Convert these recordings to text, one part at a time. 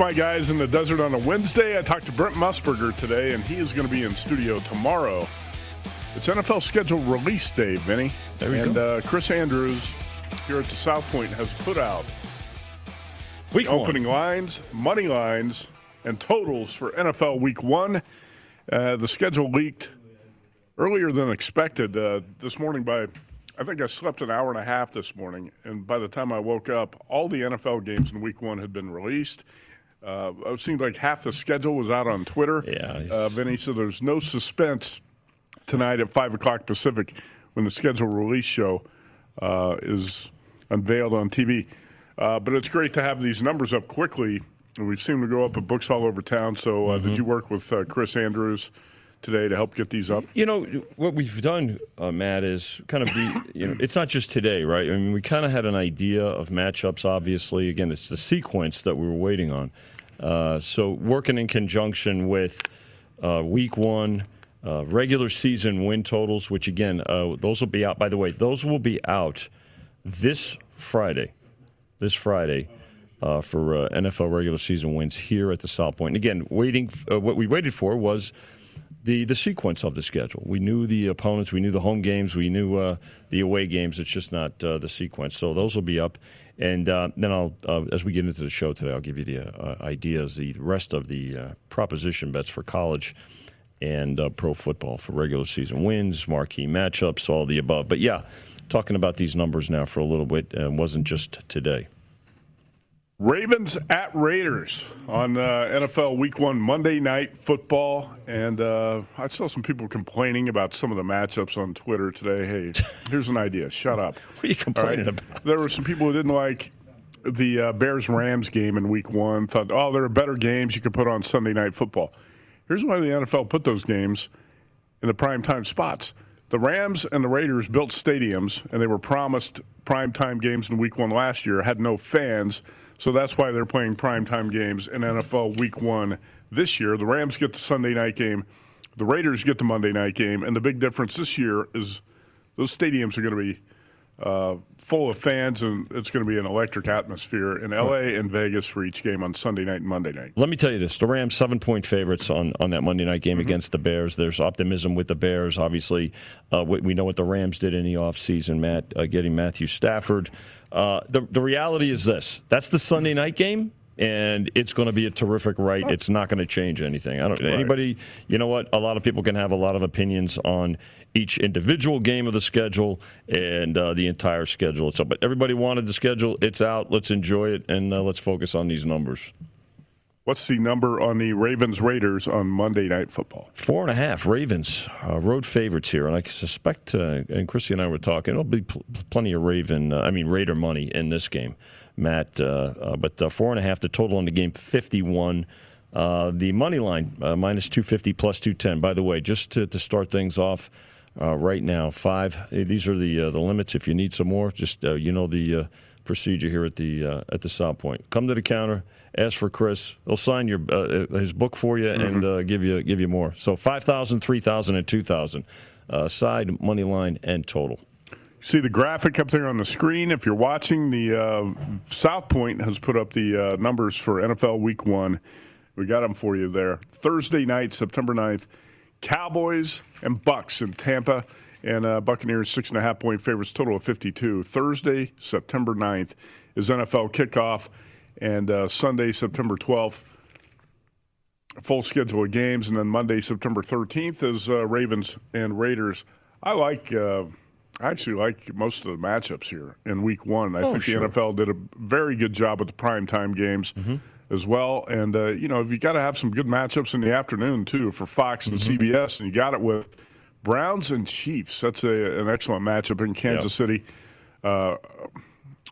my guys in the desert on a Wednesday. I talked to Brent Musburger today, and he is going to be in studio tomorrow. It's NFL schedule release day, Vinny. There we and go. Uh, Chris Andrews here at the South Point has put out Week opening lines, money lines, and totals for NFL Week One. Uh, the schedule leaked earlier than expected uh, this morning. By I think I slept an hour and a half this morning, and by the time I woke up, all the NFL games in Week One had been released. Uh, it seemed like half the schedule was out on Twitter. Yeah, uh, Vinny. So there's no suspense tonight at five o'clock Pacific when the schedule release show uh, is unveiled on TV. Uh, but it's great to have these numbers up quickly. We've seen them go up at books all over town. So uh, Mm-hmm. did you work with uh, Chris Andrews today to help get these up? You know what we've done, uh, Matt, is kind of be. You know, it's not just today, right? I mean, we kind of had an idea of matchups. Obviously, again, it's the sequence that we were waiting on. Uh, so working in conjunction with uh, Week One. Uh, regular season win totals, which again, uh, those will be out. By the way, those will be out this Friday. This Friday uh, for uh, NFL regular season wins here at the South Point. And again, waiting. Uh, what we waited for was the the sequence of the schedule. We knew the opponents, we knew the home games, we knew uh, the away games. It's just not uh, the sequence. So those will be up, and uh, then I'll uh, as we get into the show today, I'll give you the uh, ideas, the rest of the uh, proposition bets for college and pro football for regular season wins, marquee matchups, all the above. But yeah, talking about these numbers now for a little bit wasn't just today. Ravens at Raiders on uh, NFL Week One Monday Night Football, and uh, I saw some people complaining about some of the matchups on Twitter today. Hey, here's an idea. Shut up. What are you All right? complaining about? There were some people who didn't like the uh, Bears Rams game in Week One. Thought, oh, there are better games you could put on Sunday Night Football. Here's why the NFL put those games in the prime time spots. The Rams and the Raiders built stadiums, and they were promised prime time games in Week One last year. Had no fans, so that's why they're playing prime time games in NFL Week One this year. The Rams get the Sunday night game, the Raiders get the Monday night game, and the big difference this year is those stadiums are going to be uh, full of fans, and it's going to be an electric atmosphere in LA and Vegas for each game on Sunday night and Monday night. Let me tell you this: the Rams seven point favorites on, on that Monday night game Mm-hmm. against the Bears. There's optimism with the Bears. Obviously, uh, we, we know what the Rams did in the offseason, Matt, uh, getting Matthew Stafford. Uh, the the reality is this: that's the Sunday night game. And it's going to be a terrific right. It's not going to change anything. I don't. Anybody, you know what? A lot of people can have a lot of opinions on each individual game of the schedule and uh, the entire schedule itself. But everybody wanted the schedule. It's out. Let's enjoy it and uh, let's focus on these numbers. What's the number on the Ravens Raiders on Monday Night Football? Four and a half Ravens uh, road favorites here, and I suspect. Uh, and Christy and I were talking. It'll be pl- plenty of Raven, uh, I mean Raider money in this game, Matt. Uh, uh, but uh, four and a half. The total on the game fifty-one. Uh, the money line uh, minus two fifty plus two ten. By the way, just to, to start things off. Uh, right now, five. eh, These are the uh, the limits. If you need some more, just uh, you know the uh, procedure here at the uh, at the South Point. Come to the counter, ask for Chris. He'll sign your uh, his book for you and uh, give you give you more. So 5,000, 3,000, and 2,000. Uh, side, money line, and total. See the graphic up there on the screen. If you're watching, the uh, South Point has put up the uh, numbers for NFL Week One. We got them for you there. Thursday night, September 9th, Cowboys and Bucks in Tampa, and uh, Buccaneers six and a half point favorites, total of 52. Thursday, September 9th is NFL kickoff, and uh, Sunday, September 12th, full schedule of games, and then Monday, September 13th is uh, Ravens and Raiders. I like. Uh, I actually like most of the matchups here in Week One. I Oh, think sure. the NFL did a very good job with the prime time games as well. And uh, you know, you got to have some good matchups in the afternoon too for Fox and CBS, and you got it with Browns and Chiefs. That's a, an excellent matchup in Kansas City. Uh,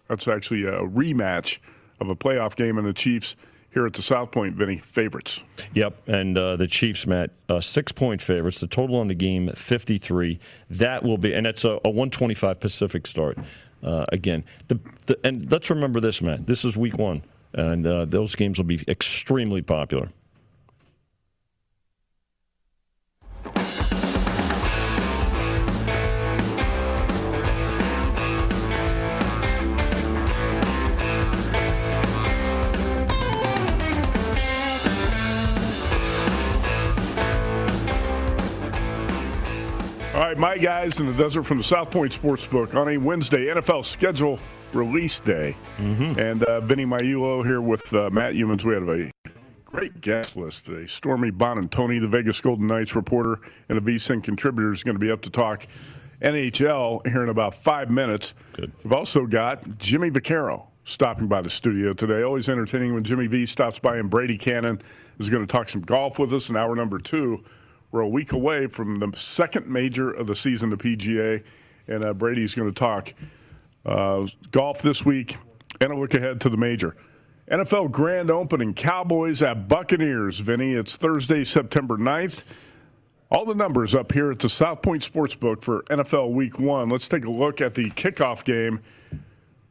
that's actually a rematch of a playoff game, and the Chiefs here at the South Point, Vinny, favorites. Yep, and uh, the Chiefs, Matt, uh, six point favorites. The total on the game, 53. That will be, and it's a, a 125 Pacific start. Uh, again, the, the, and let's remember this, Matt. This is week one, and uh, those games will be extremely popular. Right, my guys in the desert from the South Point Sportsbook on a Wednesday NFL schedule release day. Mm-hmm. And uh, Vinny Magliulo here with uh, Matt Youmans. We have a great guest list today. Stormy Buonantony, the Vegas Golden Knights reporter and a VSIN contributor, is going to be up to talk NHL here in about five minutes. Good. We've also got Jimmy Vaccaro stopping by the studio today. Always entertaining when Jimmy V stops by, and Brady Kannon is going to talk some golf with us in hour number two. We're a week away from the second major of the season, the PGA, and uh, Brady's going to talk uh, golf this week and a look ahead to the major. NFL grand opening, Cowboys at Buccaneers. Vinny, it's Thursday, September 9th. All the numbers up here at the South Point Sportsbook for NFL Week One. Let's take a look at the kickoff game.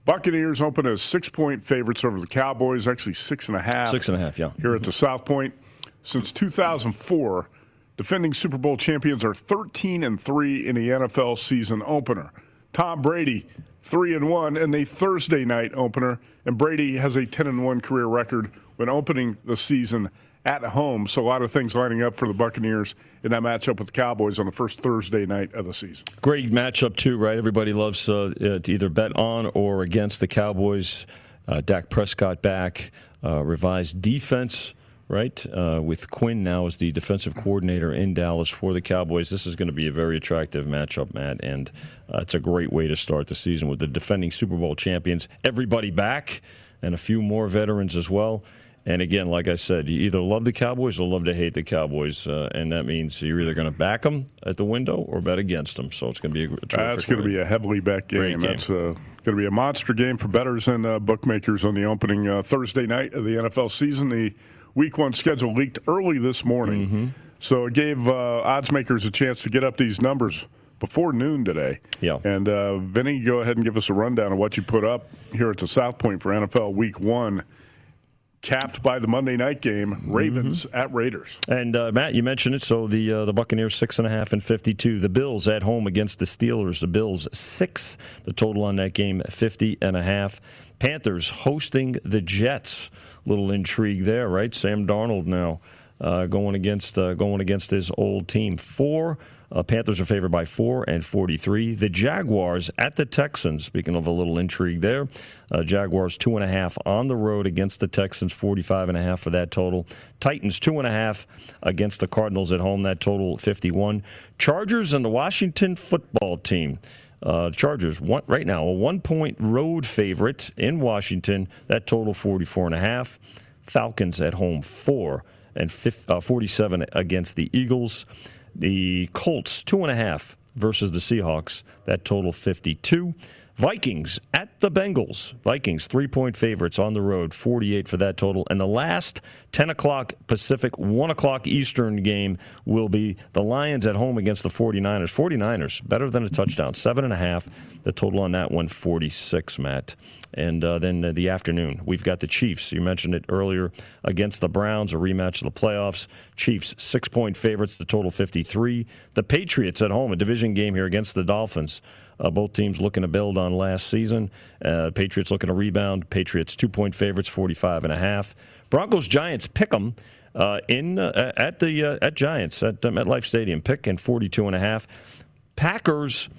Buccaneers open as six point favorites over the Cowboys, actually six and a half. Six and a half, yeah. Here at the South Point. Since 2004, defending Super Bowl champions are 13 and 3 in the NFL season opener. Tom Brady, 3 and 1 in the Thursday night opener, and Brady has a 10 and 1 career record when opening the season at home. So a lot of things lining up for the Buccaneers in that matchup with the Cowboys on the first Thursday night of the season. Great matchup too, right? Everybody loves uh, to either bet on or against the Cowboys. Uh, Dak Prescott back, uh, revised defense. Right, uh, with Quinn now as the defensive coordinator in Dallas for the Cowboys, this is going to be a very attractive matchup, Matt, and uh, it's a great way to start the season with the defending Super Bowl champions, everybody back, and a few more veterans as well. And again, like I said, you either love the Cowboys or love to hate the Cowboys, uh, and that means you're either going to back them at the window or bet against them. So it's going to be a That's going to be a heavily bet game. game. That's uh, going to be a monster game for bettors and uh, bookmakers on the opening uh, Thursday night of the NFL season. The Week One schedule leaked early this morning, mm-hmm. so it gave uh, odds makers a chance to get up these numbers before noon today. Yeah. And uh, Vinny, go ahead and give us a rundown of what you put up here at the South Point for NFL Week One capped by the Monday night game, Ravens mm-hmm. at Raiders. And uh, Matt, you mentioned it. So the uh, the Buccaneers six and a half and fifty two. The Bills at home against the Steelers. The Bills six. The total on that game fifty and a half. Panthers hosting the Jets. Little intrigue there, right? Sam Darnold now uh, going against uh, going against his old team. Four uh, Panthers are favored by four and 43. The Jaguars at the Texans. Speaking of a little intrigue there, uh, Jaguars two and a half on the road against the Texans, 45 and a half for that total. Titans two and a half against the Cardinals at home, that total 51. Chargers and the Washington football team. Uh, Chargers one, right now a one point road favorite in Washington, that total 44 and a half. Falcons at home four and 50, uh, 47 against the Eagles. The Colts, two and a half versus the Seahawks. That total 52. Vikings at the Bengals. Vikings, three point favorites on the road, 48 for that total. And the last 10 o'clock Pacific, 1 o'clock Eastern game will be the Lions at home against the 49ers. 49ers, better than a touchdown, 7.5. The total on that one, 46, Matt. And uh, then the afternoon, we've got the Chiefs. You mentioned it earlier against the Browns, a rematch of the playoffs. Chiefs, six point favorites, the total 53. The Patriots at home, a division game here against the Dolphins. Uh, both teams looking to build on last season. Uh, Patriots looking to rebound. Patriots two point favorites, 45 and a half. Broncos Giants pick them. Uh, in uh, at the uh, at Giants at uh, MetLife Stadium, pick and 42 and a half. Packers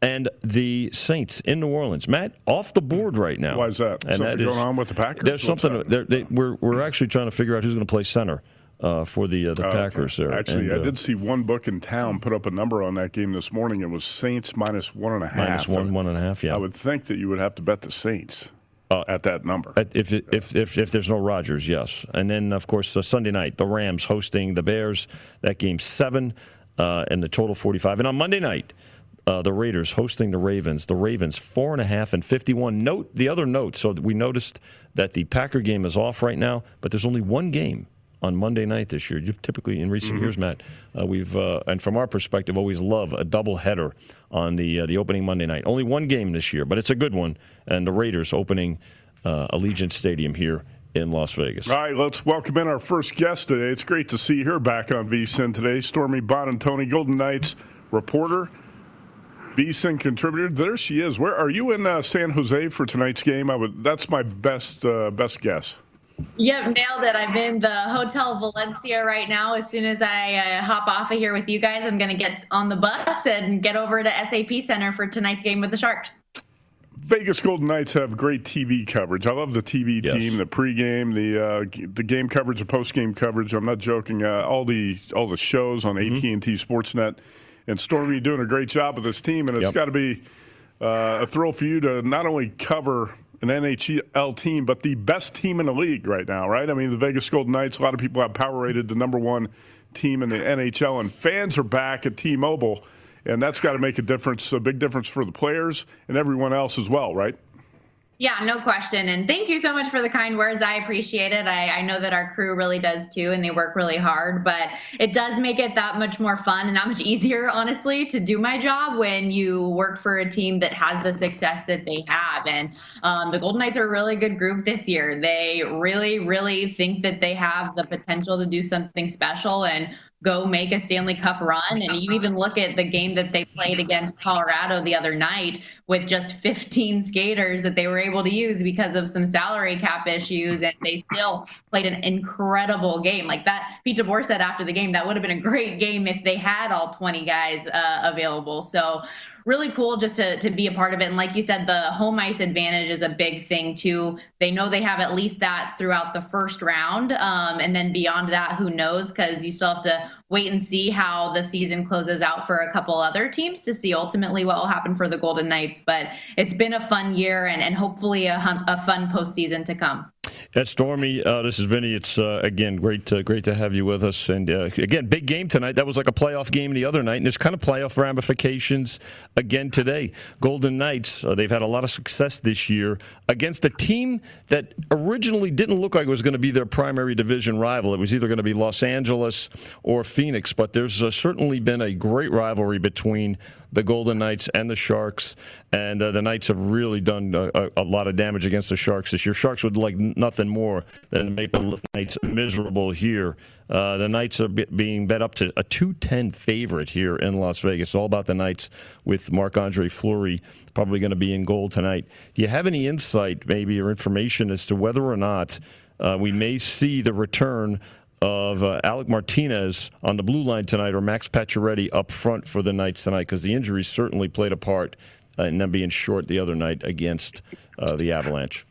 and the Saints in New Orleans. Matt, off the board right now. Why is that? And something that is, going on with the Packers? There's something. They, we're we're actually trying to figure out who's going to play center uh, for the uh, the oh, Packers okay. there. Actually, and, I uh, did see one book in town put up a number on that game this morning. It was Saints minus one and a half. Minus one, one and a half. Yeah. I would think that you would have to bet the Saints. Uh, at that number, if, if if if there's no Rodgers, yes, and then of course uh, Sunday night the Rams hosting the Bears. That game seven, uh, and the total 45. And on Monday night, uh, the Raiders hosting the Ravens. The Ravens four and a half and 51. Note the other note. So we noticed that the Packer game is off right now, but there's only one game on Monday night this year. Typically, in recent mm-hmm. years, Matt, uh, we've uh, and from our perspective, always love a double header on the uh, the opening Monday night. Only one game this year, but it's a good one. And the Raiders opening uh, Allegiant Stadium here in Las Vegas. All right, let's welcome in our first guest today. It's great to see her back on VSIN today. Stormy Buonantony, Golden Knights reporter. VSIN contributor. There she is. Where are you in uh, San Jose for tonight's game? I would. That's my best uh, best guess. Yep, nailed it. I'm in the Hotel Valencia right now. As soon as I uh, hop off of here with you guys, I'm going to get on the bus and get over to SAP Center for tonight's game with the Sharks. Vegas Golden Knights have great TV coverage. I love the TV Yes. team, the pregame, the uh, the game coverage, the postgame coverage. I'm not joking. Uh, all the all the shows on Mm-hmm. AT and T Sportsnet, and Stormy doing a great job with this team. And it's Yep. got to be uh, a thrill for you to not only cover an NHL team, but the best team in the league right now. Right? I mean, the Vegas Golden Knights. A lot of people have power rated the number one team in the NHL, and fans are back at T-Mobile and that's got to make a difference, a big difference for the players and everyone else as well, right? Yeah, no question. And thank you so much for the kind words. I appreciate it. I, I know that our crew really does too, and they work really hard, but it does make it that much more fun and that much easier, honestly, to do my job when you work for a team that has the success that they have. And um, the Golden Knights are a really good group this year. They really, really think that they have the potential to do something special. And go make a Stanley Cup run. And you even look at the game that they played against Colorado the other night with just 15 skaters that they were able to use because of some salary cap issues. And they still played an incredible game. Like that, Pete DeBoer said after the game, that would have been a great game if they had all 20 guys uh, available. So, really cool just to, to be a part of it. And like you said, the home ice advantage is a big thing too. They know they have at least that throughout the first round. Um, and then beyond that, who knows? Because you still have to wait and see how the season closes out for a couple other teams to see ultimately what will happen for the Golden Knights. But it's been a fun year and, and hopefully a, a fun postseason to come. That's Stormy. Uh, this is Vinny. It's uh, again great, great to have you with us. And uh, again, big game tonight. That was like a playoff game the other night, and there's kind of playoff ramifications again today. Golden Knights. Uh, they've had a lot of success this year against a team that originally didn't look like it was going to be their primary division rival. It was either going to be Los Angeles or Phoenix. But there's uh, certainly been a great rivalry between the Golden Knights and the Sharks, and uh, the Knights have really done a, a, lot of damage against the Sharks this year. Sharks would like nothing more than to make the Knights miserable here. Uh, the Knights are be- being bet up to a 210 favorite here in Las Vegas. All about the Knights with Marc Andre Fleury probably going to be in goal tonight. Do you have any insight, maybe, or information as to whether or not uh, we may see the return of uh, Alec Martinez on the blue line tonight or Max Pacioretty up front for the Knights tonight because the injuries certainly played a part in them being short the other night against uh, the Avalanche.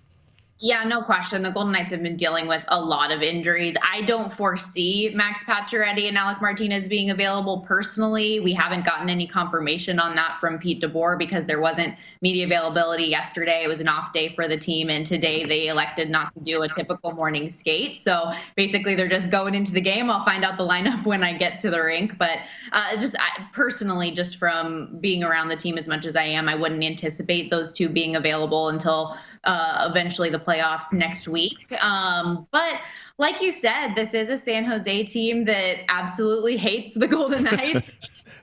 Yeah, no question. The Golden Knights have been dealing with a lot of injuries. I don't foresee Max Pacioretty and Alec Martinez being available personally. We haven't gotten any confirmation on that from Pete DeBoer because there wasn't media availability yesterday. It was an off day for the team, and today they elected not to do a typical morning skate. So basically, they're just going into the game. I'll find out the lineup when I get to the rink. But uh, just I, personally, just from being around the team as much as I am, I wouldn't anticipate those two being available until uh, eventually the playoffs next week. Um, but like you said, this is a San Jose team that absolutely hates the Golden Knights.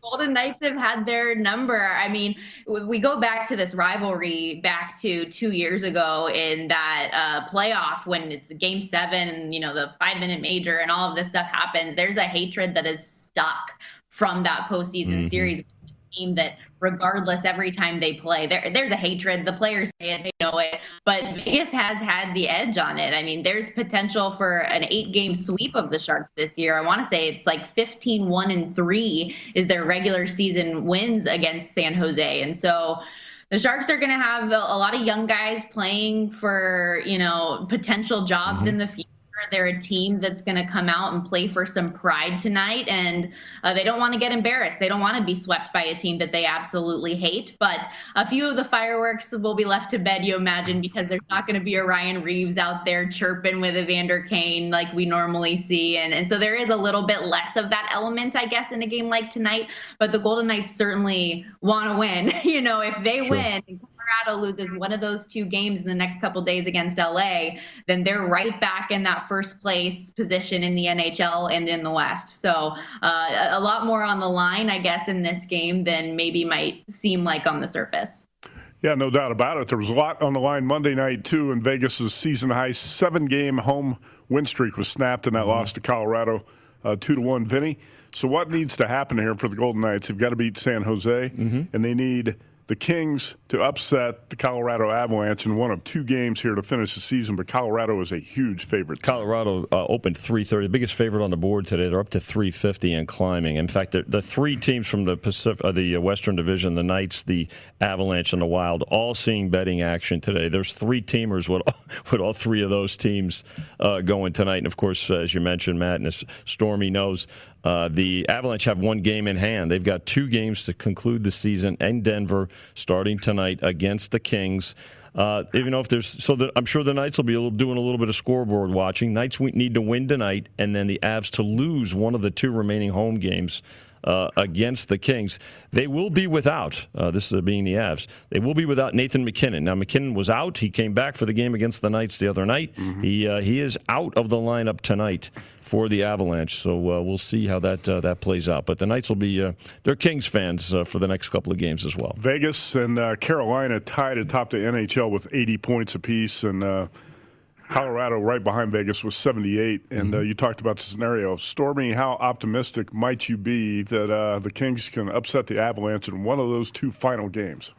Golden Knights have had their number. I mean, we go back to this rivalry back to two years ago in that uh, playoff when it's game seven and, you know, the five minute major and all of this stuff happens. There's a hatred that is stuck from that postseason Mhm. series team that regardless every time they play there there's a hatred. The players say it they know it but Vegas has had the edge on it. I mean there's potential for an eight game sweep of the Sharks this year. I want to say it's like 15 1 and 3 is their regular season wins against San Jose. And so the Sharks are going to have a, a lot of young guys playing for you know potential jobs mm-hmm. in the future they're a team that's going to come out and play for some pride tonight, and uh, they don't want to get embarrassed. They don't want to be swept by a team that they absolutely hate. But a few of the fireworks will be left to bed, you imagine, because there's not going to be a Ryan Reaves out there chirping with Evander Kane like we normally see, and and so there is a little bit less of that element, I guess, in a game like tonight. But the Golden Knights certainly want to win. you know, if they Sure. win. Colorado loses one of those two games in the next couple days against LA, then they're right back in that first place position in the NHL and in the West. So uh, a lot more on the line, I guess, in this game than maybe might seem like on the surface. Yeah, no doubt about it. There was a lot on the line Monday night, too, and Vegas' season high seven game home win streak was snapped in that loss to Colorado, uh, 2 to 1. Vinny, so what needs to happen here for the Golden Knights? They've got to beat San Jose, and they need the Kings to upset the Colorado Avalanche in one of two games here to finish the season, but Colorado is a huge favorite. Colorado uh, opened 330, the biggest favorite on the board today. They're up to 350 and climbing. In fact, the, three teams from the Pacific, uh, the uh, Western Division, the Knights, the Avalanche, and the Wild, all seeing betting action today. There's three teamers with with all three of those teams uh, going tonight, and of course, as you mentioned, Matt and Stormy knows uh, the Avalanche have one game in hand. They've got two games to conclude the season in Denver, starting tonight against the Kings. Uh, even if there's so I'm sure the Knights will be doing a little bit of scoreboard watching. Knights need to win tonight, and then the Avs to lose one of the two remaining home games uh, against the Kings. They will be without, uh, this is being the Avs, they will be without Nathan MacKinnon. Now, MacKinnon was out. He came back for the game against the Knights the other night. Mm-hmm. He, uh, he is out of the lineup tonight for the Avalanche. So uh, we'll see how that uh, that plays out. But the Knights will be uh, they're Kings fans uh, for the next couple of games as well. Vegas and uh, Carolina tied atop the NHL with 80 points apiece, and uh, Colorado right behind Vegas was 78. And mm-hmm. you talked about the scenario. Stormy, how optimistic might you be that the Kings can upset the Avalanche in one of those two final games?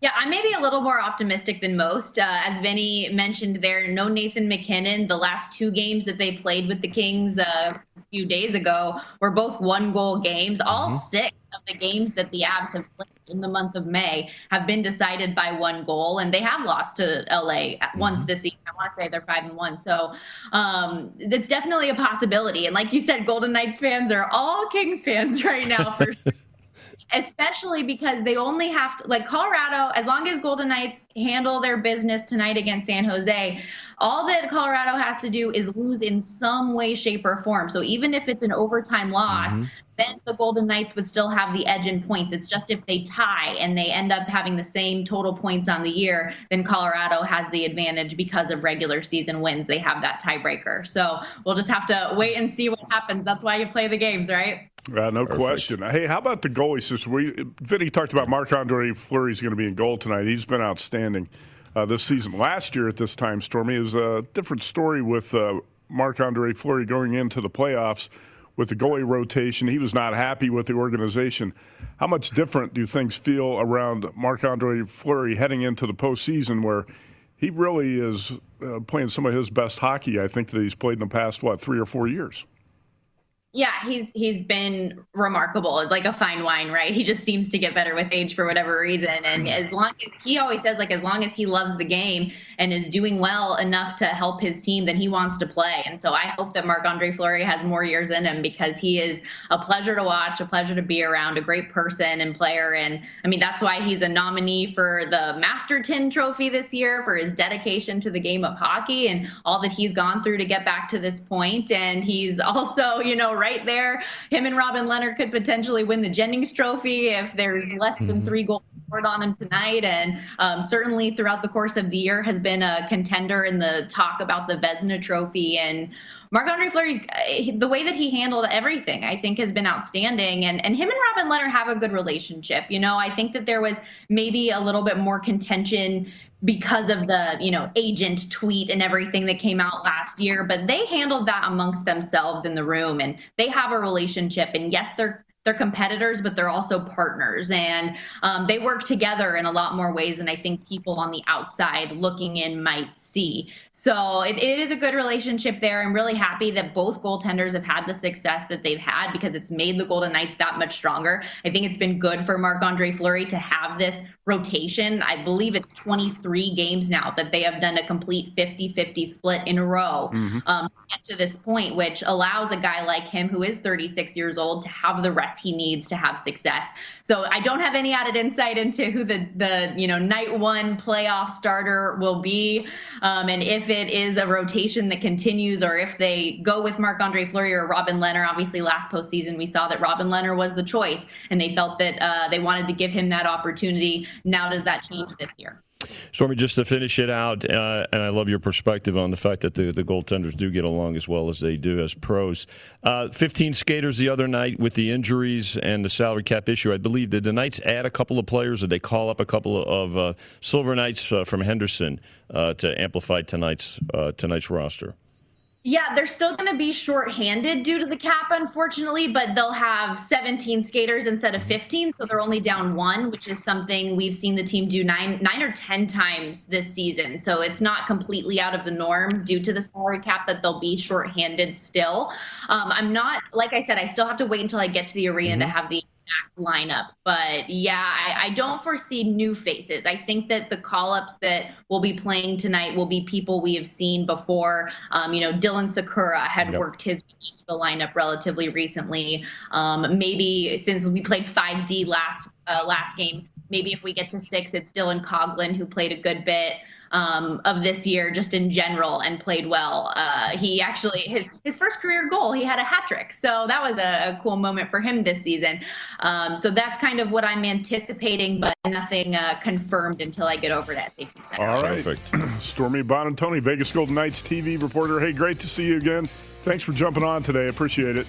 Yeah, I may be a little more optimistic than most. Uh, as Vinny mentioned there, no Nathan MacKinnon. The last two games that they played with the Kings uh, a few days ago were both one goal games. All mm-hmm. six of the games that the Avs have played in the month of May have been decided by one goal, and they have lost to LA mm-hmm. once this season. I want to say they're five and one, so um, it's definitely a possibility. And like you said, Golden Knights fans are all Kings fans right now for especially because they only have to like Colorado as long as Golden Knights handle their business tonight against San Jose all that Colorado has to do is lose in some way shape or form. So even if it's an overtime loss mm-hmm. then the Golden Knights would still have the edge in points. It's just if they tie and they end up having the same total points on the year then Colorado has the advantage because of regular season wins. They have that tiebreaker. So we'll just have to wait and see what happens. That's why you play the games right uh, no Perfect. question. Hey, how about the goalie system? We Vinny talked about Marc Andre Fleury is going to be in goal tonight. He's been outstanding uh, this season. Last year at this time, Stormy is a different story with uh, Marc Andre Fleury going into the playoffs with the goalie rotation. He was not happy with the organization. How much different do things feel around Marc Andre Fleury heading into the postseason, where he really is uh, playing some of his best hockey? I think that he's played in the past what three or four years. Yeah, he's he's been remarkable, like a fine wine, right? He just seems to get better with age for whatever reason. And as long as he always says, like as long as he loves the game and is doing well enough to help his team, then he wants to play. And so I hope that Marc Andre Fleury has more years in him because he is a pleasure to watch, a pleasure to be around, a great person and player. And I mean that's why he's a nominee for the Masterton Trophy this year for his dedication to the game of hockey and all that he's gone through to get back to this point. And he's also, you know right there. Him and Robin Lehner could potentially win the Jennings Trophy if there's less than mm-hmm. three goals scored on him tonight. And um, certainly throughout the course of the year has been a contender in the talk about the Vezina Trophy. And Marc Andre Fleury, uh, the way that he handled everything, I think, has been outstanding. And and him and Robin Lehner have a good relationship. You know, I think that there was maybe a little bit more contention because of the you know agent tweet and everything that came out last year but they handled that amongst themselves in the room and they have a relationship and yes they're they're competitors, but they're also partners, and um, they work together in a lot more ways than I think people on the outside looking in might see. So it, it is a good relationship there. I'm really happy that both goaltenders have had the success that they've had because it's made the Golden Knights that much stronger. I think it's been good for Marc Andre Fleury to have this rotation. I believe it's 23 games now that they have done a complete 50 50 split in a row mm-hmm. um, to this point, which allows a guy like him who is 36 years old to have the rest he needs to have success. So I don't have any added insight into who the, the you know, night one playoff starter will be um, and if it is a rotation that continues or if they go with Marc Andre Fleury or Robin Lehner. Obviously, last postseason, we saw that Robin Lehner was the choice, and they felt that uh, they wanted to give him that opportunity. Now, does that change this year? Stormy, just to finish it out, uh, and I love your perspective on the fact that the, the goaltenders do get along as well as they do as pros. Uh, 15 skaters the other night with the injuries and the salary cap issue. I believe did the Knights add a couple of players, or they call up a couple of uh, Silver Knights uh, from Henderson uh, to amplify tonight's uh, tonight's roster? Yeah, they're still going to be short-handed due to the cap, unfortunately, but they'll have 17 skaters instead of 15, so they're only down one, which is something we've seen the team do nine, nine or 10 times this season. So it's not completely out of the norm due to the salary cap that they'll be short-handed still. Um, I'm not, like I said, I still have to wait until I get to the arena mm-hmm. to have the lineup. But yeah, I, I, don't foresee new faces. I think that the call ups that will be playing tonight will be people we have seen before. Um, you know, Dylan Sikura had yep. worked his way into the lineup relatively recently. Um, maybe since we played 5D last uh, last game, maybe if we get to six, it's Dylan Coghlan who played a good bit um, of this year, just in general, and played well. Uh, he actually his his first career goal, he had a hat trick, so that was a, a cool moment for him this season. Um, so that's kind of what I'm anticipating, but nothing uh, confirmed until I get over to SAP Center. All right, perfect. Stormy Buonantony, Vegas Golden Knights TV reporter. Hey, great to see you again. Thanks for jumping on today. Appreciate it.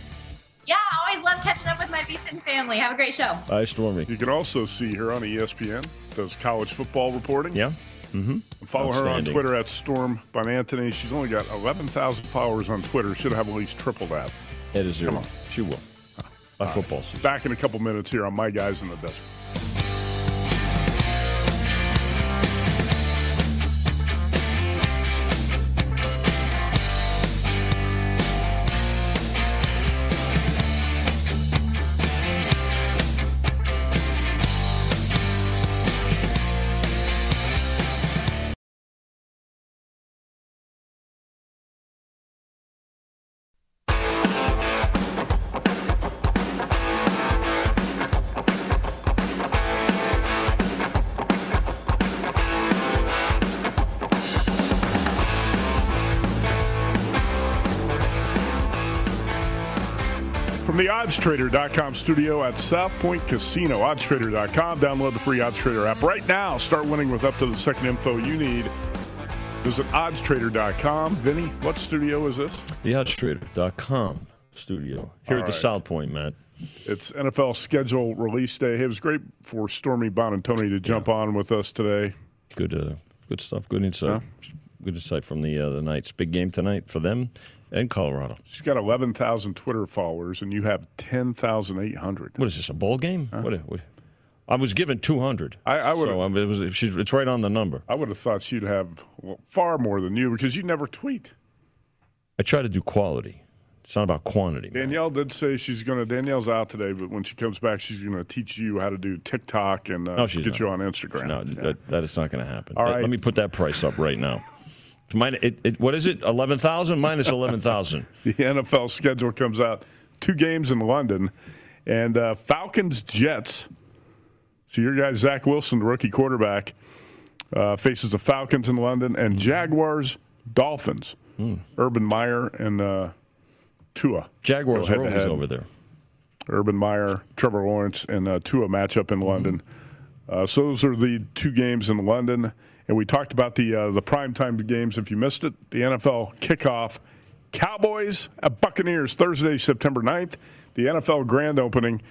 Yeah, I always love catching up with my VSiN family. Have a great show. Bye, Stormy. You can also see her on ESPN, does college football reporting. Yeah. Mm-hmm. Follow her on Twitter at Storm Buonantony. She's only got 11,000 followers on Twitter. Should have at least triple that. It is zero. She will. By football season. Back in a couple minutes here on My Guys in the Desert. oddstrader.com studio at South Point Casino. Oddstrader.com. Download the free Oddstrader app right now. Start winning with up to the second info you need. Visit oddstrader.com. Vinny, what studio is this? The oddstrader.com studio here All at the. South Point, Matt. It's NFL schedule release day. It was great for Stormy Buonantony to jump yeah. on with us today. Good, uh, good stuff. Good insight. Yeah. Good insight from the uh, the Knights. Big game tonight for them in Colorado. She's got 11,000 Twitter followers, and you have 10,800. What is this, a bowl game? Huh? What, what, I was given 200. I, I would. So I mean, it was, it's right on the number. I would have thought she'd have far more than you because you never tweet. I try to do quality. It's not about quantity. Danielle man. did say she's going to. Danielle's out today, but when she comes back, she's going to teach you how to do TikTok and uh, no, get not. you on Instagram. No, yeah. that, that is not going to happen. All right. Let me put that price up right now. Mine, it, it, what is it? Eleven thousand minus eleven thousand. the NFL schedule comes out. Two games in London, and uh, Falcons Jets. So your guy Zach Wilson, the rookie quarterback, uh, faces the Falcons in London, and Jaguars Dolphins. Mm. Urban Meyer and uh, Tua. Jaguars are always over there. Urban Meyer, Trevor Lawrence, and uh, Tua matchup in London. Mm-hmm. so those are the two games in London. And we talked about the uh, the primetime games. If you missed it, the NFL kickoff Cowboys at Buccaneers Thursday, September 9th, the NFL grand opening.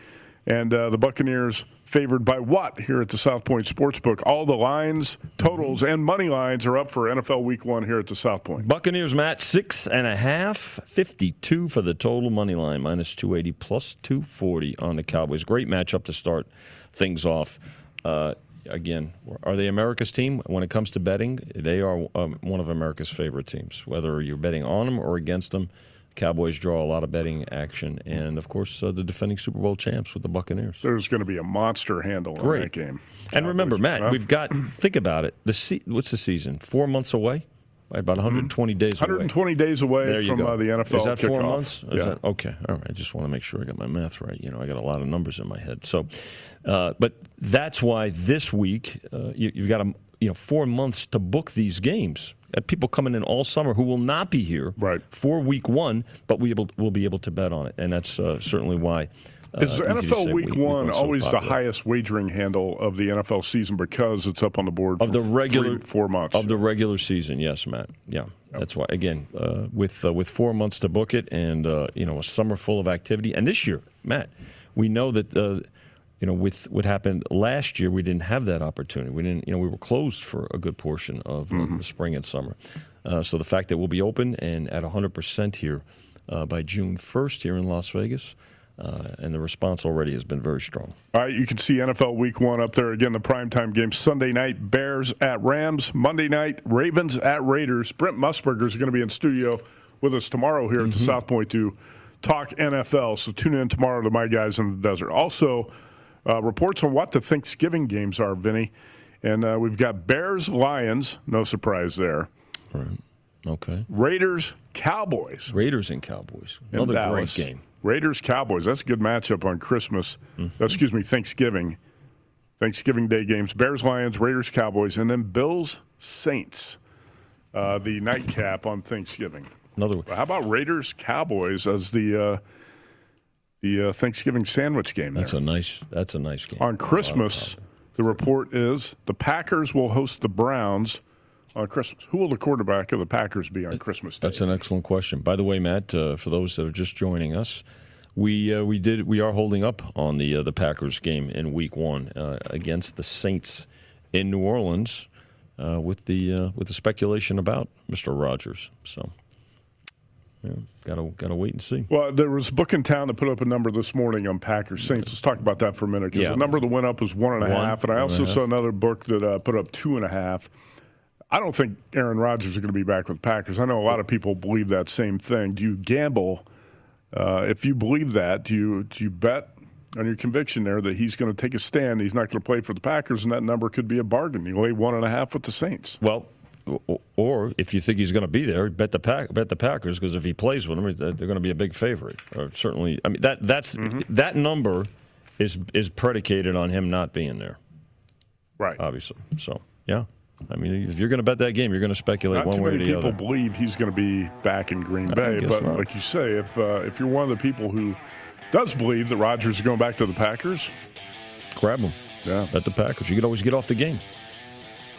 And uh, the Buccaneers favored by what here at the South Point Sportsbook? All the lines, totals, and money lines are up for NFL Week One here at the South Point. Buccaneers match six and a half, 52 for the total money line, minus 280 plus 240 on the Cowboys. Great matchup to start things off. Uh, again, are they America's team? When it comes to betting, they are um, one of America's favorite teams. Whether you're betting on them or against them, Cowboys draw a lot of betting action, and of course, uh, the defending Super Bowl champs with the Buccaneers. There's going to be a monster handle Great. in that game. And remember, Matt, we've got think about it. The se- what's the season? Four months away. Right, about 120 mm-hmm. days 120 away. days away from uh, the NFL. Is that kickoff. four months? Is yeah. That, okay. All right. I just want to make sure I got my math right. You know, I got a lot of numbers in my head. So, uh, but that's why this week uh, you, have got a, you know four months to book these games. People coming in all summer who will not be here right. for week one, but we will will be able to bet on it, and that's uh, certainly why is uh, NFL Week week One always the highest wagering handle of the NFL season because it's up on the board of the regular three, four months of the regular season? Yes, Matt. Yeah, yep. that's why. Again, uh, with uh, with four months to book it, and uh, you know a summer full of activity, and this year, Matt, we know that uh, you know, with what happened last year, we didn't have that opportunity. We didn't, you know, we were closed for a good portion of mm-hmm. the spring and summer. Uh, so the fact that we'll be open and at 100% here uh, by June 1st here in Las Vegas, uh, and the response already has been very strong. All right, you can see NFL Week One up there again. The primetime game Sunday night: Bears at Rams. Monday night: Ravens at Raiders. Brent Musburger is going to be in studio with us tomorrow here mm-hmm. at the mm-hmm. South Point to talk NFL. So tune in tomorrow to my guys in the desert. Also, uh, reports on what the Thanksgiving games are, Vinny, and uh, we've got Bears Lions. No surprise there. Right. Okay. Raiders Cowboys. Raiders and Cowboys. Another great game. Raiders Cowboys. That's a good matchup on Christmas. Mm-hmm. Excuse me, Thanksgiving. Thanksgiving Day games. Bears Lions, Raiders Cowboys, and then Bills Saints. Uh, the nightcap on Thanksgiving. Another. How about Raiders Cowboys as the uh, the uh, Thanksgiving sandwich game? That's there. a nice. That's a nice game. On Christmas, the report is the Packers will host the Browns on Christmas. Who will the quarterback of the Packers be on Christmas Day? That's an excellent question. By the way, Matt, uh, for those that are just joining us, we uh, we did we are holding up on the uh, the Packers game in Week One uh, against the Saints in New Orleans uh, with the uh, with the speculation about Mr. Rodgers. So. Yeah, gotta gotta wait and see. Well, there was a book in town that put up a number this morning on Packers Saints. Let's talk about that for a minute yeah. the number that went up was one and a one, half, and I also saw another book that put up two and a half. I don't think Aaron Rodgers is going to be back with Packers. I know a lot of people believe that same thing. Do you gamble? Uh, if you believe that, do you do you bet on your conviction there that he's going to take a stand? He's not going to play for the Packers, and that number could be a bargain. You lay one and a half with the Saints. Well, or if you think he's going to be there, bet the pack, bet the Packers because if he plays with them, they're going to be a big favorite. Or certainly, I mean that that's mm-hmm. that number is is predicated on him not being there. Right. Obviously. So yeah. I mean, if you're going to bet that game, you're going to speculate Not one way or the other. people believe he's going to be back in Green Bay, but not. like you say, if uh, if you're one of the people who does believe that Rodgers is going back to the Packers, grab him. Yeah, bet the Packers. You can always get off the game,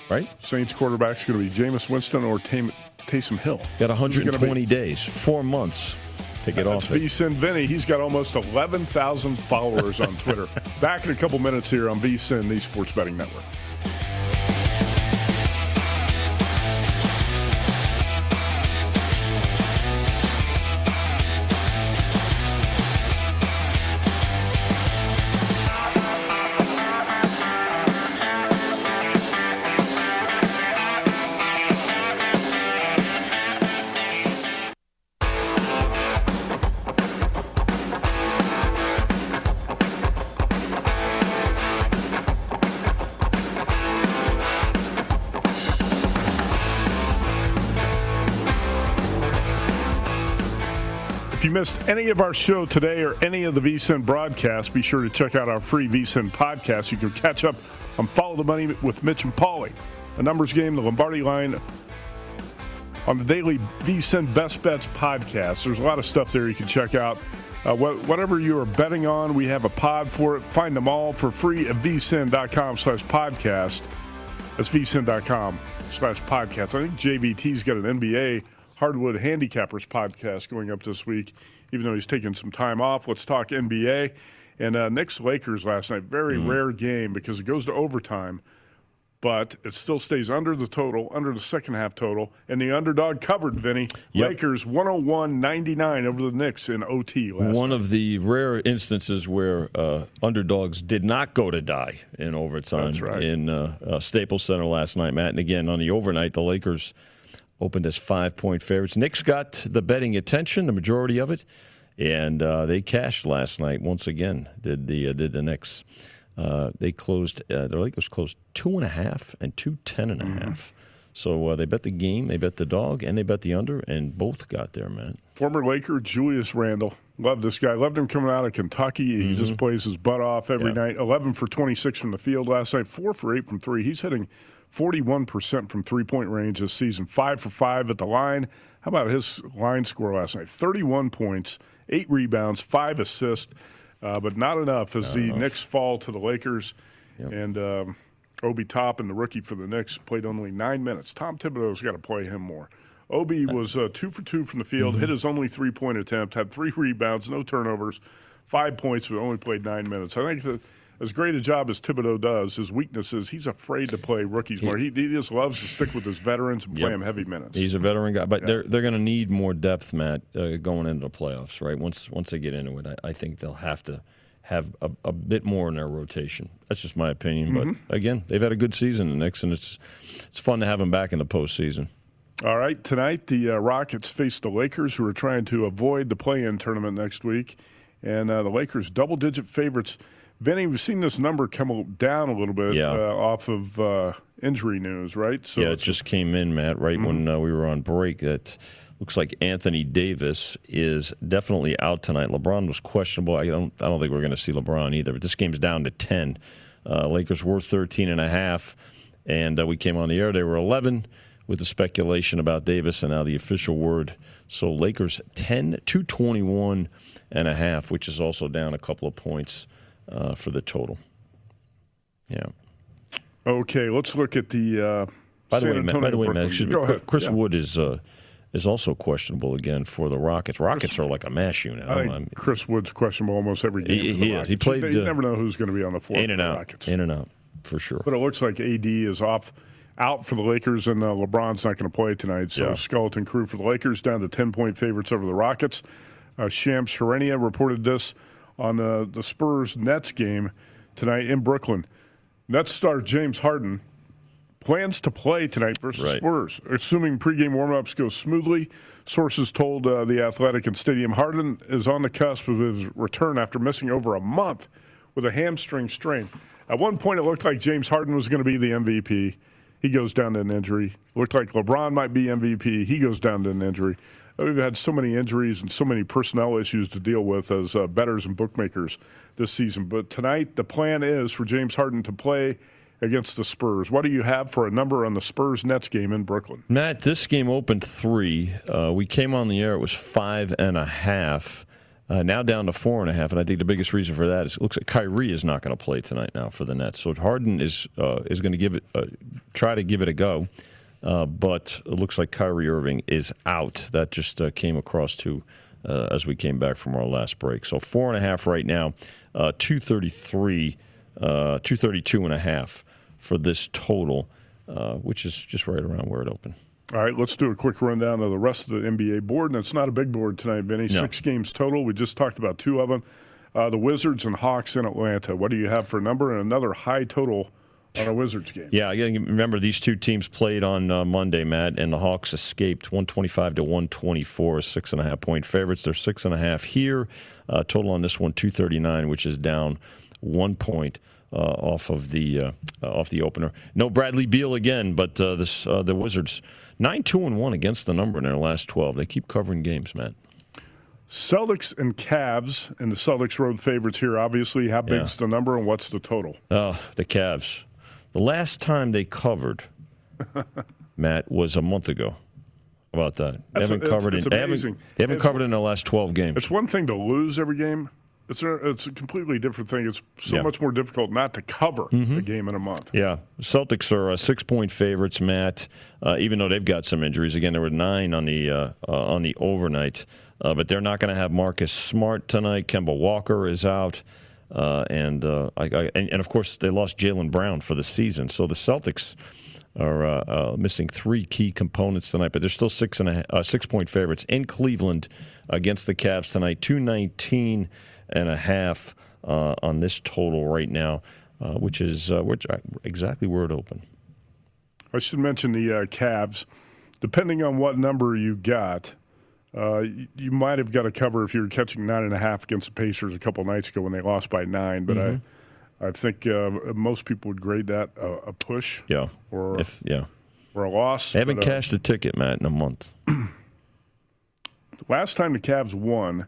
right? Saints quarterback's going to be Jameis Winston or Tam- Taysom Hill. Got 120 be- days, four months to get That's off it. VSIN Vinny. He's got almost 11,000 followers on Twitter. Back in a couple minutes here on VSIN, the Sports Betting Network. Any of our show today or any of the VSIN broadcasts, be sure to check out our free VSIN podcast. You can catch up on Follow the Money with Mitch and Paulie, a numbers game, the Lombardi line on the daily VSIN Best Bets podcast. There's a lot of stuff there you can check out. Uh, whatever you are betting on, we have a pod for it. Find them all for free at vsin.com slash podcast. That's vsin.com slash podcast. I think JVT's got an NBA Hardwood Handicappers podcast going up this week, even though he's taking some time off. Let's talk NBA. And uh, Knicks Lakers last night, very mm. rare game because it goes to overtime, but it still stays under the total, under the second half total. And the underdog covered, Vinny. Yep. Lakers 101 99 over the Knicks in OT last One night. of the rare instances where uh, underdogs did not go to die in overtime right. in uh, uh, Staples Center last night, Matt. And again, on the overnight, the Lakers opened as five point favorites. Knicks got the betting attention, the majority of it, and uh, they cashed last night once again. Did the uh, did the Knicks? Uh, they closed. Uh, the Lakers closed two and a half and two ten and a mm-hmm. half. So uh, they bet the game, they bet the dog, and they bet the under, and both got there, man. Former Laker Julius Randle. Love this guy. Loved him coming out of Kentucky. He mm-hmm. just plays his butt off every yeah. night. 11 for 26 from the field last night, 4 for 8 from 3. He's hitting 41% from three point range this season, five for five at the line. How about his line score last night? 31 points, eight rebounds, five assists, uh, but not enough as not the enough. Knicks fall to the Lakers. Yep. And um, Obi Toppin, the rookie for the Knicks, played only nine minutes. Tom Thibodeau's got to play him more. Obi was uh, two for two from the field, mm-hmm. hit his only three point attempt, had three rebounds, no turnovers, five points, but only played nine minutes. I think that as great a job as Thibodeau does, his weakness is he's afraid to play rookies more. He, he just loves to stick with his veterans and play Yep. them heavy minutes. He's a veteran guy, but they're they're going to need more depth, Matt, uh, going into the playoffs, right? Once once they get into it, I, I think they'll have to have a, a bit more in their rotation. That's just my opinion. Mm-hmm. But again, they've had a good season, the Knicks, and it's it's fun to have them back in the postseason. All right, tonight the uh, Rockets face the Lakers, who are trying to avoid the play-in tournament next week, and uh, the Lakers double-digit favorites. Vinny, we've seen this number come down a little bit Yeah. uh, off of uh, injury news, right? So yeah, it just came in, Matt, right Mm-hmm. when uh, we were on break. That looks like Anthony Davis is definitely out tonight. LeBron was questionable. I don't, I don't think we're going to see LeBron either. But this game's down to ten. Uh, Lakers were 13 and a half, and uh, we came on the air. They were 11 with the speculation about Davis, and now the official word. So Lakers 10 to 21 and a half, which is also down a couple of points uh, for the total. Yeah. okay. Let's look at the. Uh, By the way, Antonio by the way, Matt, excuse me, Go Chris-. Chris Yeah. Wood is uh, is also questionable again for the Rockets. Rockets are like a mash unit. I think I'm- Chris Wood's questionable almost every game. He- for the he is. He played, You, uh, never know who's going to be on the floor in for and the out, Rockets. in and out for sure. But it looks like AD is off, out for the Lakers, and uh, LeBron's not going to play tonight. So Yeah. skeleton crew for the Lakers down to ten point favorites over the Rockets. Uh, Shams Charania reported this on the the Spurs Nets game tonight in Brooklyn. Nets star James Harden plans to play tonight versus Right. Spurs, assuming pregame warmups go smoothly. Sources told uh, the Athletic and Stadium Harden is on the cusp of his return after missing over a month with a hamstring strain. At one point, it looked like James Harden was going to be the MVP. He goes down to an injury. Looked like LeBron might be MVP. He goes down to an injury. We've had so many injuries and so many personnel issues to deal with as uh, bettors and bookmakers this season. But tonight, the plan is for James Harden to play against the Spurs. What do you have for a number on the Spurs Nets game in Brooklyn? Matt, this game opened three. Uh, we came on the air; it was five and a half. Uh, now down to four and a half, and I think the biggest reason for that is it looks like Kyrie is not going to play tonight now for the Nets. So Harden is uh, is going to give it uh, try to give it a go, uh, but it looks like Kyrie Irving is out. That just uh, came across to uh, as we came back from our last break. So four and a half right now, uh, two thirty three, uh, two thirty two and a half for this total, uh, which is just right around where it opened. All right, let's do a quick rundown of the rest of the NBA board. And it's not a big board tonight, Vinny. No. Six games total. We just talked about two of them. Uh, the Wizards and Hawks in Atlanta. What do you have for a number and another high total on a Wizards game? Yeah, remember these two teams played on uh, Monday, Matt, and the Hawks escaped 125 to 124, six and a half point favorites. They're six and a half here. Uh, total on this one 239, which is down one point. Uh, off of the uh, off the opener, no Bradley Beal again, but uh, this uh, the Wizards nine two and one against the number in their last twelve. They keep covering games, Matt. Celtics and Cavs, and the Celtics road favorites here. Obviously, how big's Yeah. the number and what's the total? Oh, the Cavs. The last time they covered, Matt, was a month ago. How about that? They That's- haven't it's- covered it's in. They haven't, amazing. they haven't It's- covered in the last twelve games. It's one thing to lose every game. It's a, it's a completely different thing. It's so Yeah. much more difficult not to cover a game in a month. Yeah, Celtics are uh, six-point favorites, Matt. Uh, even though they've got some injuries, again, there were nine on the uh, uh, on the overnight, uh, but they're not going to have Marcus Smart tonight. Kemba Walker is out, uh, and, uh, I, I, and and of course they lost Jaylen Brown for the season. So the Celtics are uh, uh, missing three key components tonight, but they're still six and a, uh, six-point favorites in Cleveland against the Cavs tonight. Two nineteen and a half uh, on this total right now, which is which, exactly where it opened. I should mention the uh, Cavs. Depending on what number you got, uh, you, might have got a cover if you were catching nine and a half against the Pacers a couple nights ago when they lost by nine. But I, I think uh, most people would grade that a, a push Yeah, or if yeah, or a loss. they haven't But, uh, cashed a ticket, Matt, in a month. last time the Cavs won,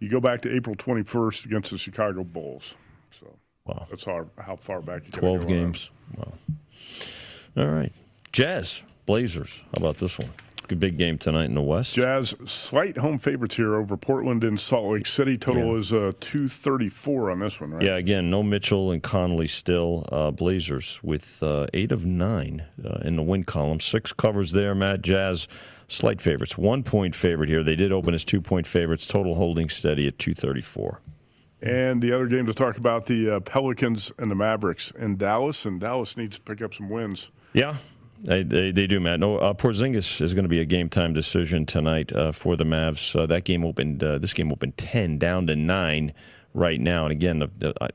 you go back to April 21st against the Chicago Bulls. So Wow, that's how, how far back you gotta twelve go on that. games. Wow. All right, Jazz Blazers. How about this one? Big game tonight in the West. Jazz slight home favorites here over Portland and Salt Lake City. Total Yeah. is uh, 234 on this one, right? Yeah, again, no Mitchell and Conley still. Uh, Blazers with uh, eight of nine uh, in the win column. Six covers there, Matt. Jazz, slight favorites. One point favorite here. They did open as two point favorites. Total holding steady at 234. And the other game to talk about the uh, Pelicans and the Mavericks in Dallas, and Dallas needs to pick up some wins. Yeah, they, they, they, do, Matt. No, uh, Porzingis is going to be a game time decision tonight uh, for the Mavs. Uh, that game opened. Uh, this game opened ten, down to nine right now. And again, the, the,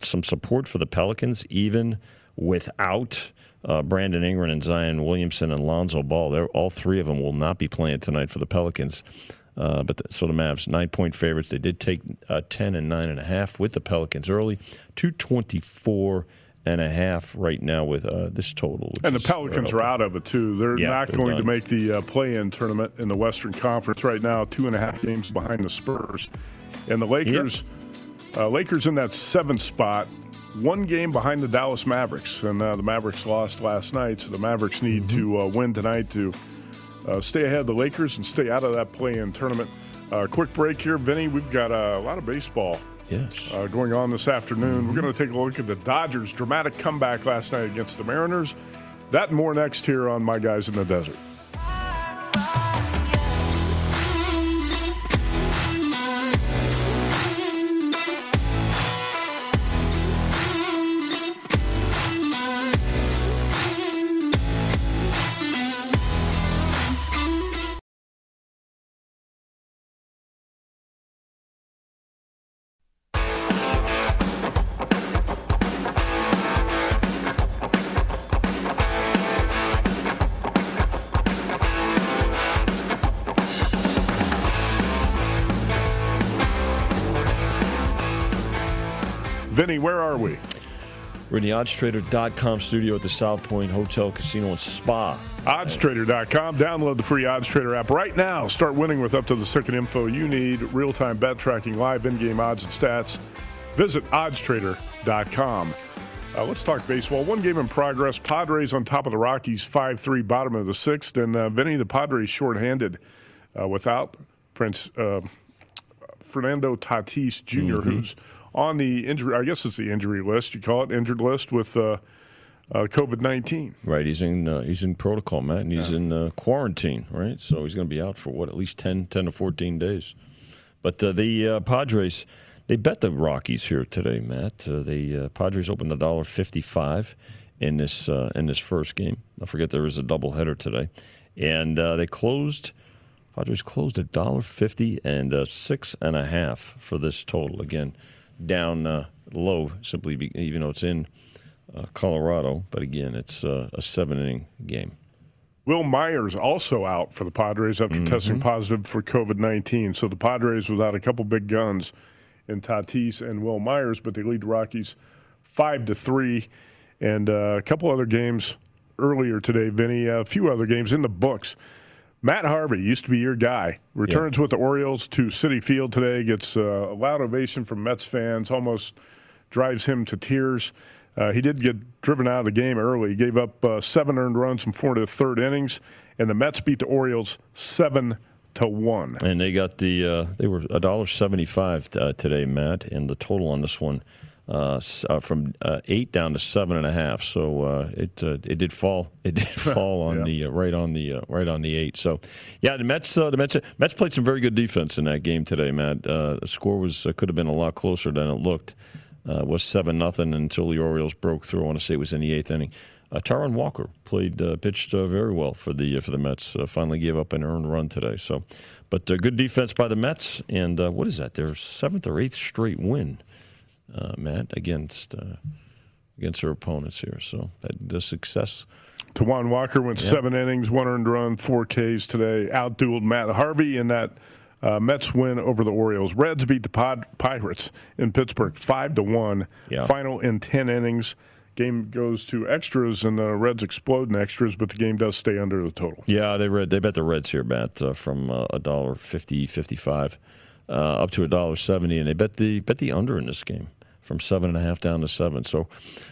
some support for the Pelicans, even without uh, Brandon Ingram and Zion Williamson and Lonzo Ball. They're, all three of them will not be playing tonight for the Pelicans. Uh, but the, so the Mavs nine point favorites. They did take ten and nine and a half with the Pelicans early. Two twenty four and a half right now with uh, this total. And the Pelicans are out of it too. They're yeah, not they're going done. to make the uh, play-in tournament in the Western Conference right now. Two and a half games behind the Spurs, and the Lakers. Yep. Uh, Lakers in that seventh spot, one game behind the Dallas Mavericks, and uh, the Mavericks lost last night. So the Mavericks need mm-hmm. to uh, win tonight to uh, stay ahead of the Lakers and stay out of that play-in tournament. quick break here, Vinny. We've got a lot of baseball Yes. Uh, going on this afternoon. Mm-hmm. We're going to take a look at the Dodgers' dramatic comeback last night against the Mariners. That and more next here on My Guys in the Desert. Vinny, where are we? We're in the oddstrader.com studio at the South Point Hotel, Casino, and Spa. Oddstrader.com. Download the free Oddstrader app right now. Start winning with up to the second info you need. Real time bet tracking, live in game odds and stats. Visit oddstrader.com. Uh, let's talk baseball. One game in progress. Padres on top of the Rockies, 5 3, bottom of the sixth. And uh, Vinny, the Padres shorthanded uh, without French, uh, Fernando Tatis junior mm-hmm. who's on the injury. I guess it's the injury list. You call it injured list with uh, uh, COVID nineteen. Right. He's in uh, he's in protocol, Matt, and he's yeah. in uh, quarantine. Right. So he's going to be out for what at least 10, 10 to fourteen days. But uh, the uh, Padres. They bet the Rockies here today, Matt. the Padres opened a dollar fifty-five in this in this first game. I forget there was a doubleheader today, and they closed. Padres closed a dollar fifty and six and a half for this total. Again, down uh, low simply be, even though it's in uh, Colorado. But again, it's uh, a seven inning game. Wil Myers also out for the Padres after mm-hmm. testing positive for COVID 19. So the Padres without a couple big guns in Tatis and Wil Myers, but they lead the Rockies 5 to 3. And uh, a couple other games earlier today, Vinny, a few other games in the books. Matt Harvey used to be your guy. Returns yeah. with the Orioles to Citi Field today. Gets uh, a loud ovation from Mets fans. Almost drives him to tears. Uh, he did get driven out of the game early. He gave up uh, seven earned runs from four to the third innings, and the Mets beat the Orioles seven to one. And they got the uh, they were a dollar seventy five uh, today, Matt, and the total on this one uh, uh, from uh, eight down to seven and a half. So uh, it uh, it did fall. It did fall on yeah. the right on the right on the eight. So yeah, the Mets the Mets Mets played some very good defense in that game today, Matt. the score was could have been a lot closer than it looked. was seven nothing until the Orioles broke through. I want to say it was in the eighth inning. Uh, Walker played uh, pitched uh, very well for the for the Mets. finally gave up an earned run today. So, but good defense by the Mets. And what is that? Their seventh or eighth straight win uh, Matt, against uh, against their opponents here. So that the success. Taijuan Walker went yep. seven innings, one earned run, four Ks today. Outdueled Matt Harvey in that uh, Mets win over the Orioles. Reds beat the Pod- Pirates in Pittsburgh five to one. Yeah. Final in ten innings. Game goes to extras, and the Reds explode in extras, but the game does stay under the total. Yeah, they read they bet the Reds here, Matt, uh, from uh, a dollar fifty fifty five uh, up to a dollar seventy, and they bet the bet the under in this game from seven and a half down to seven. So,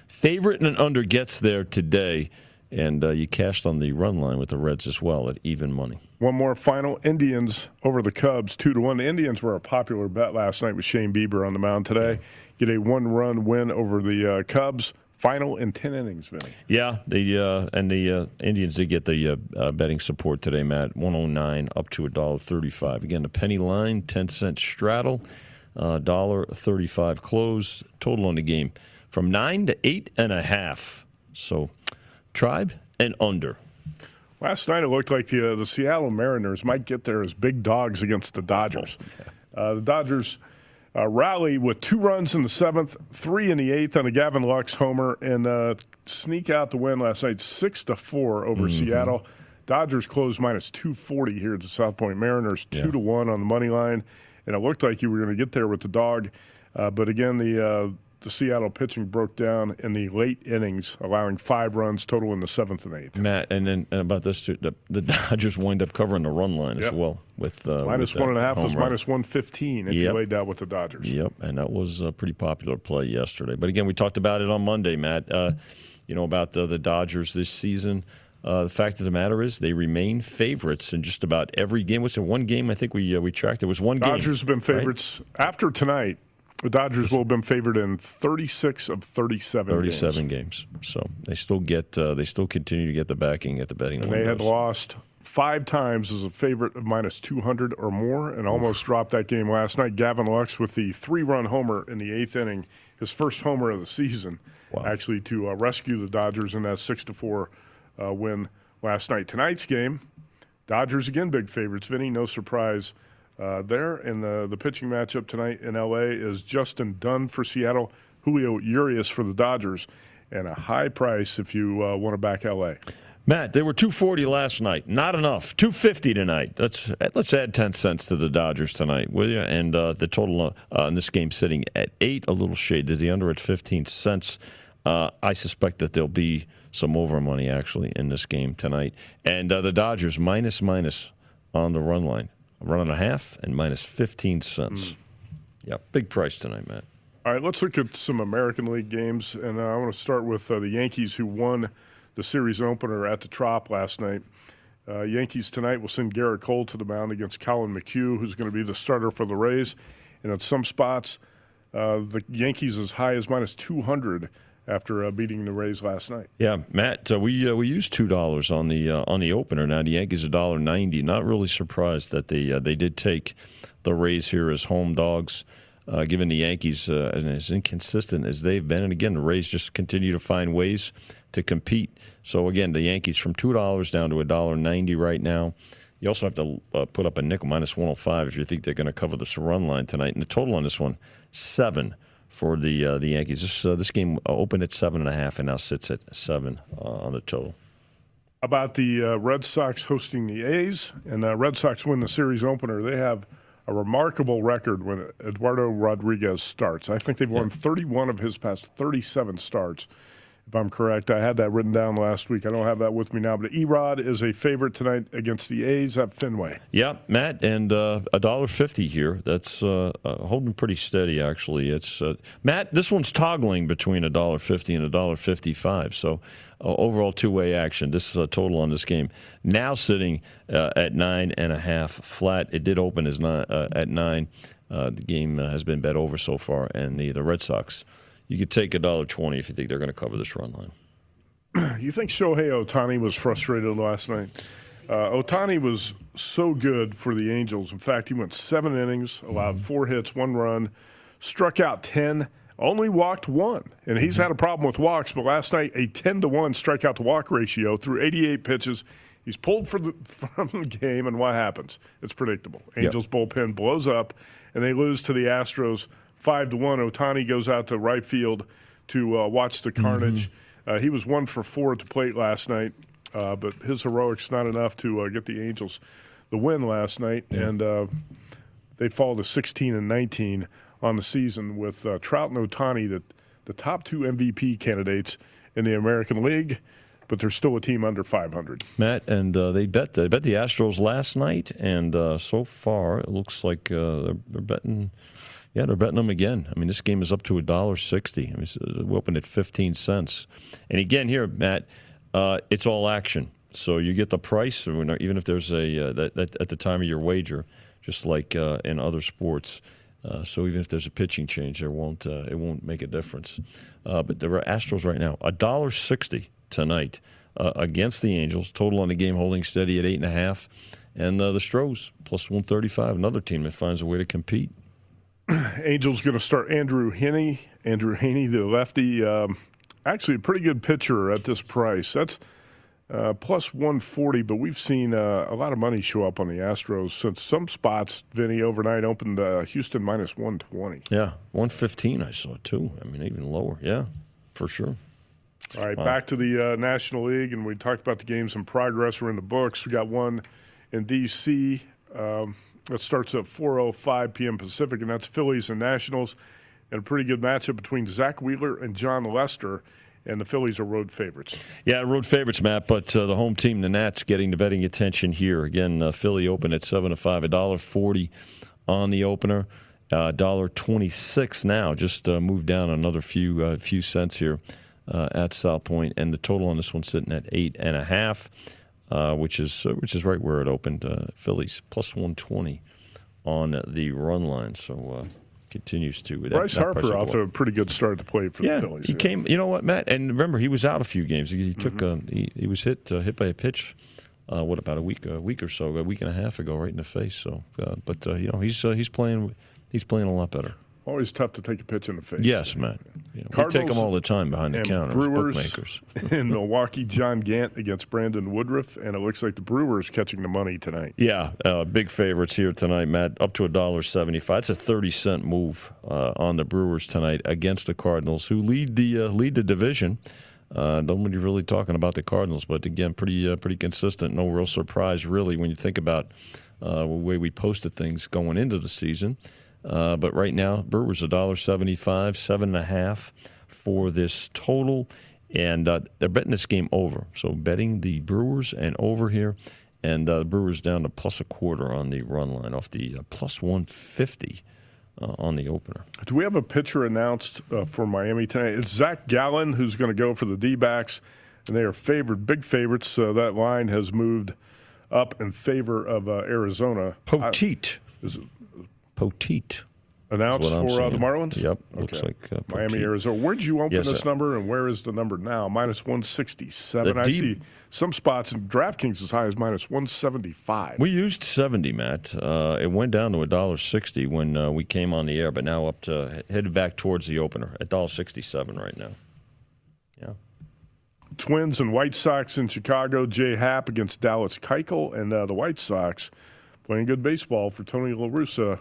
favorite and an under gets there today, and uh, you cashed on the run line with the Reds as well at even money. One more final: Indians over the Cubs, two to one. The Indians were a popular bet last night with Shane Bieber on the mound today. Get a one-run win over the uh, Cubs. Final in ten innings, Vinny. Yeah, the uh, and the uh, Indians did get the uh, uh, betting support today, Matt. One hundred oh nine up to a dollar thirty-five. Again, the penny line, ten cent straddle. Uh, dollar thirty-five close. Total on the game from nine to eight and a half. So, tribe and under. Last night it looked like the uh, the Seattle Mariners might get there as big dogs against the Dodgers. Uh, the Dodgers uh, rally with two runs in the seventh, three in the eighth on a Gavin Lux homer, and uh, sneak out the win last night, six to four over Mm-hmm. Seattle. Dodgers closed minus two forty here at the South Point Mariners, two Yeah. to one on the money line, and it looked like you were going to get there with the dog, uh, but again the. Uh, the Seattle pitching broke down in the late innings, allowing five runs total in the seventh and eighth. Matt, and then and about this too, the, the Dodgers wind up covering the run line as well with uh, Minus with one and a half was run. minus 115 if you laid down with the Dodgers. Yep, and that was a pretty popular play yesterday. But again, we talked about it on Monday, Matt. Uh, you know about the, the Dodgers this season. Uh, the fact of the matter is, they remain favorites in just about every game. What's it? One game? I think we uh, we tracked. It was one game. Dodgers have been right? favorites after tonight. The Dodgers will have been favored in 36 of 37. 37 games. games. So they still get uh, they still continue to get the backing at the betting And they had lost five times as a favorite of minus 200 or more and almost dropped that game last night. Gavin Lux with the three run homer in the eighth inning, his first homer of the season, Wow. actually to uh, rescue the Dodgers in that 6 to 4 uh, win last night. Tonight's game, Dodgers again big favorites. Vinny, no surprise uh, there. And the, the pitching matchup tonight in LA is Justin Dunn for Seattle, Julio Urias for the Dodgers, and a high price if you uh, want to back LA. Matt, they were 240 last night. Not enough. 250 tonight. Let's let's add 10 cents to the Dodgers tonight, will you? And uh, the total uh, in this game sitting at eight, a little shade to the under at 15 cents. Uh, I suspect that there'll be some over money actually in this game tonight. And uh, the Dodgers minus minus on the run line, a run and a half and minus 15 cents. Yeah, big price tonight, Matt. All right, let's look at some American League games, and uh, I want to start with uh, the Yankees, who won the series opener at the Trop last night. Uh, Yankees tonight will send Gerrit Cole to the mound against Collin McHugh, who's going to be the starter for the Rays. And at some spots, uh, the Yankees as high as minus 200 after uh, beating the Rays last night. Yeah, Matt, uh, we uh, we used two dollars on the uh, on the opener. Now the Yankees a dollar ninety. Not really surprised that they uh, they did take the Rays here as home dogs. Uh, given the Yankees as inconsistent as they've been, and again the Rays just continue to find ways to compete. So again, the Yankees from two dollars down to a dollar ninety right now. You also have to put up a nickel minus one hundred five if you think they're going to cover this run line tonight. And the total on this one seven for the uh, the Yankees. This uh, this game opened at seven and a half and now sits at seven uh, on the total. About the uh, Red Sox hosting the A's, and the Red Sox win the series opener. They have a remarkable record when Eduardo Rodriguez starts. I think they've won 31 of his past 37 starts, if I'm correct. I had that written down last week. I don't have that with me now, but Erod is a favorite tonight against the A's at Fenway. Yeah, Matt, and uh, a dollar fifty here. That's uh, uh, holding pretty steady, actually. It's uh, Matt. This one's toggling between a dollar fifty and a dollar fifty-five. So uh, overall two-way action. This is a total on this game now sitting uh, at nine and a half flat. It did open as nine, uh, at nine. Uh, the game uh, has been bet over so far, and the the Red Sox. You could take a dollar twenty if you think they're going to cover this run line. You think Shohei Ohtani was frustrated last night? Uh, Ohtani was so good for the Angels. In fact, he went seven innings, allowed four hits, one run, struck out 10, only walked one. And he's had a problem with walks, but last night, a 10 to 1 strikeout to walk ratio through 88 pitches. He's pulled for the, from the game, and what happens? It's predictable. Angels bullpen blows up, and they lose to the Astros 5 to 1. Ohtani goes out to right field to uh, watch the carnage. Uh, he was one for four at the plate last night, uh, but his heroics not enough to uh, get the Angels the win last night, and uh, they fall to 16 and 19 on the season with uh, Trout and Ohtani, the, the top two MVP candidates in the American League, but they're still a team under 500. Matt, and uh, they bet they bet the Astros last night, and uh, so far it looks like uh, they're, they're betting. Yeah, they're betting them again. I mean, this game is up to a dollar sixty. I mean, we opened at fifteen cents, and again here, Matt, uh, it's all action. So you get the price, even if there's a uh, that, that at the time of your wager, just like uh, in other sports. Uh, so even if there's a pitching change, there won't uh, it won't make a difference. Uh, but the Astros right now, a dollar sixty tonight against the Angels. Total on the game holding steady at eight and a half, and the Stros plus one thirty five. Another team that finds a way to compete. Angels going to start Andrew Heaney. Andrew Heaney, the lefty, um, actually a pretty good pitcher at this price. That's uh, plus 140, but we've seen uh, a lot of money show up on the Astros since some spots, Vinny, overnight opened uh, Houston minus 120. Yeah, 115 I saw too. I mean, even lower. Yeah, for sure. All right, wow. back to the uh, National League, and we talked about the games in progress. We're in the books. We got one in D.C. Um, that starts at 4:05 p.m. Pacific, and that's Phillies and Nationals, and a pretty good matchup between Zack Wheeler and Jon Lester and the Phillies are road favorites. Yeah, road favorites, Matt. But uh, the home team, the Nats, getting the betting attention here. Again, uh, Philly open at seven to five, a dollar forty on the opener, uh, dollar twenty six now. Just uh, moved down another few uh, few cents here uh, at South Point, and the total on this one sitting at eight and a half, which is which is right where it opened. Phillies plus one twenty on the run line. So continues to. That, Bryce Harper off to a pretty good start to play for yeah, the Phillies. He yeah. came. You know what, Matt? And remember, he was out a few games. He, he took. Mm-hmm. Uh, he, he, was hit uh, hit by a pitch. Uh, what about a week a week or so a week and a half ago, right in the face. So, uh, but uh, you know, he's uh, he's playing he's playing a lot better. Always tough to take a pitch in the face. Yes, man. You know, we take them all the time behind the counter. Brewers bookmakers. in Milwaukee, John Gant against Brandon Woodruff, and it looks like the Brewers catching the money tonight. Yeah, uh, big favorites here tonight, Matt. Up to a dollar seventy-five. It's a thirty cent move uh, on the Brewers tonight against the Cardinals, who lead the uh, lead the division. Uh, nobody really talking about the Cardinals, but again, pretty uh, pretty consistent. No real surprise, really, when you think about uh, the way we posted things going into the season. Uh, but right now, Brewers a dollar seventy-five, seven and a half for this total, and uh, they're betting this game over. So betting the Brewers and over here, and uh, Brewers down to plus a quarter on the run line off the uh, plus one fifty. Uh, on the opener. Do we have a pitcher announced uh, for Miami tonight? It's Zach Gallen who's going to go for the D backs, and they are favored, big favorites. that line has moved up in favor of Arizona. Poteet. I, is it, Poteet. Announced for uh, the Marlins? Yep. Okay. Looks like uh, Miami, Arizona. Where'd you open yes, this sir. number, and where is the number now? Minus 167. I see some spots in DraftKings as high as minus 175. We used 70, Matt. Uh, it went down to $1.60 when uh, we came on the air, but now up to headed back towards the opener at $1.67 right now. Yeah. Twins and White Sox in Chicago. Jay Happ against Dallas Keuchel, and uh, the White Sox playing good baseball for Tony La Russa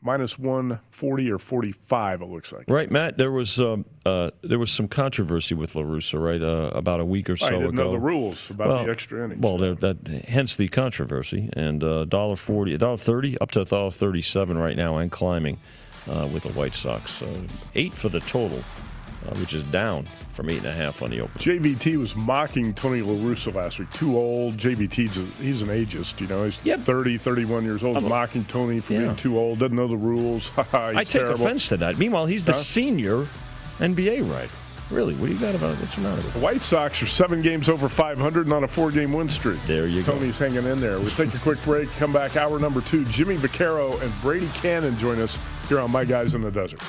minus 140 or 45 it looks like. Right matt there was um, uh, there was some controversy with La Russa, right uh, about a week or so I didn't ago. know the rules about well, the extra innings. well that hence the controversy and uh, dollar 40 dollar 30 up to dollar 37 right now and climbing uh, with the White Sox. Eight for the total uh, which is down from eight and a half on the open. JVT was mocking Tony La Russa last week. Too old. JVT's a, he's an ageist, you know. He's yep. 30, 31 years old. I'm, mocking Tony for yeah. being too old. Doesn't know the rules. I take terrible. offense to that. Meanwhile, he's the huh? senior NBA writer. Really? What do you got about it? What's the matter? with it? White Sox are seven games over 500 and on a four-game win streak. There you go. Tony's hanging in there. We take a quick break. Come back. Hour number two. Jimmy Vaccaro and Brady Kannon join us here on My Guys in the Desert.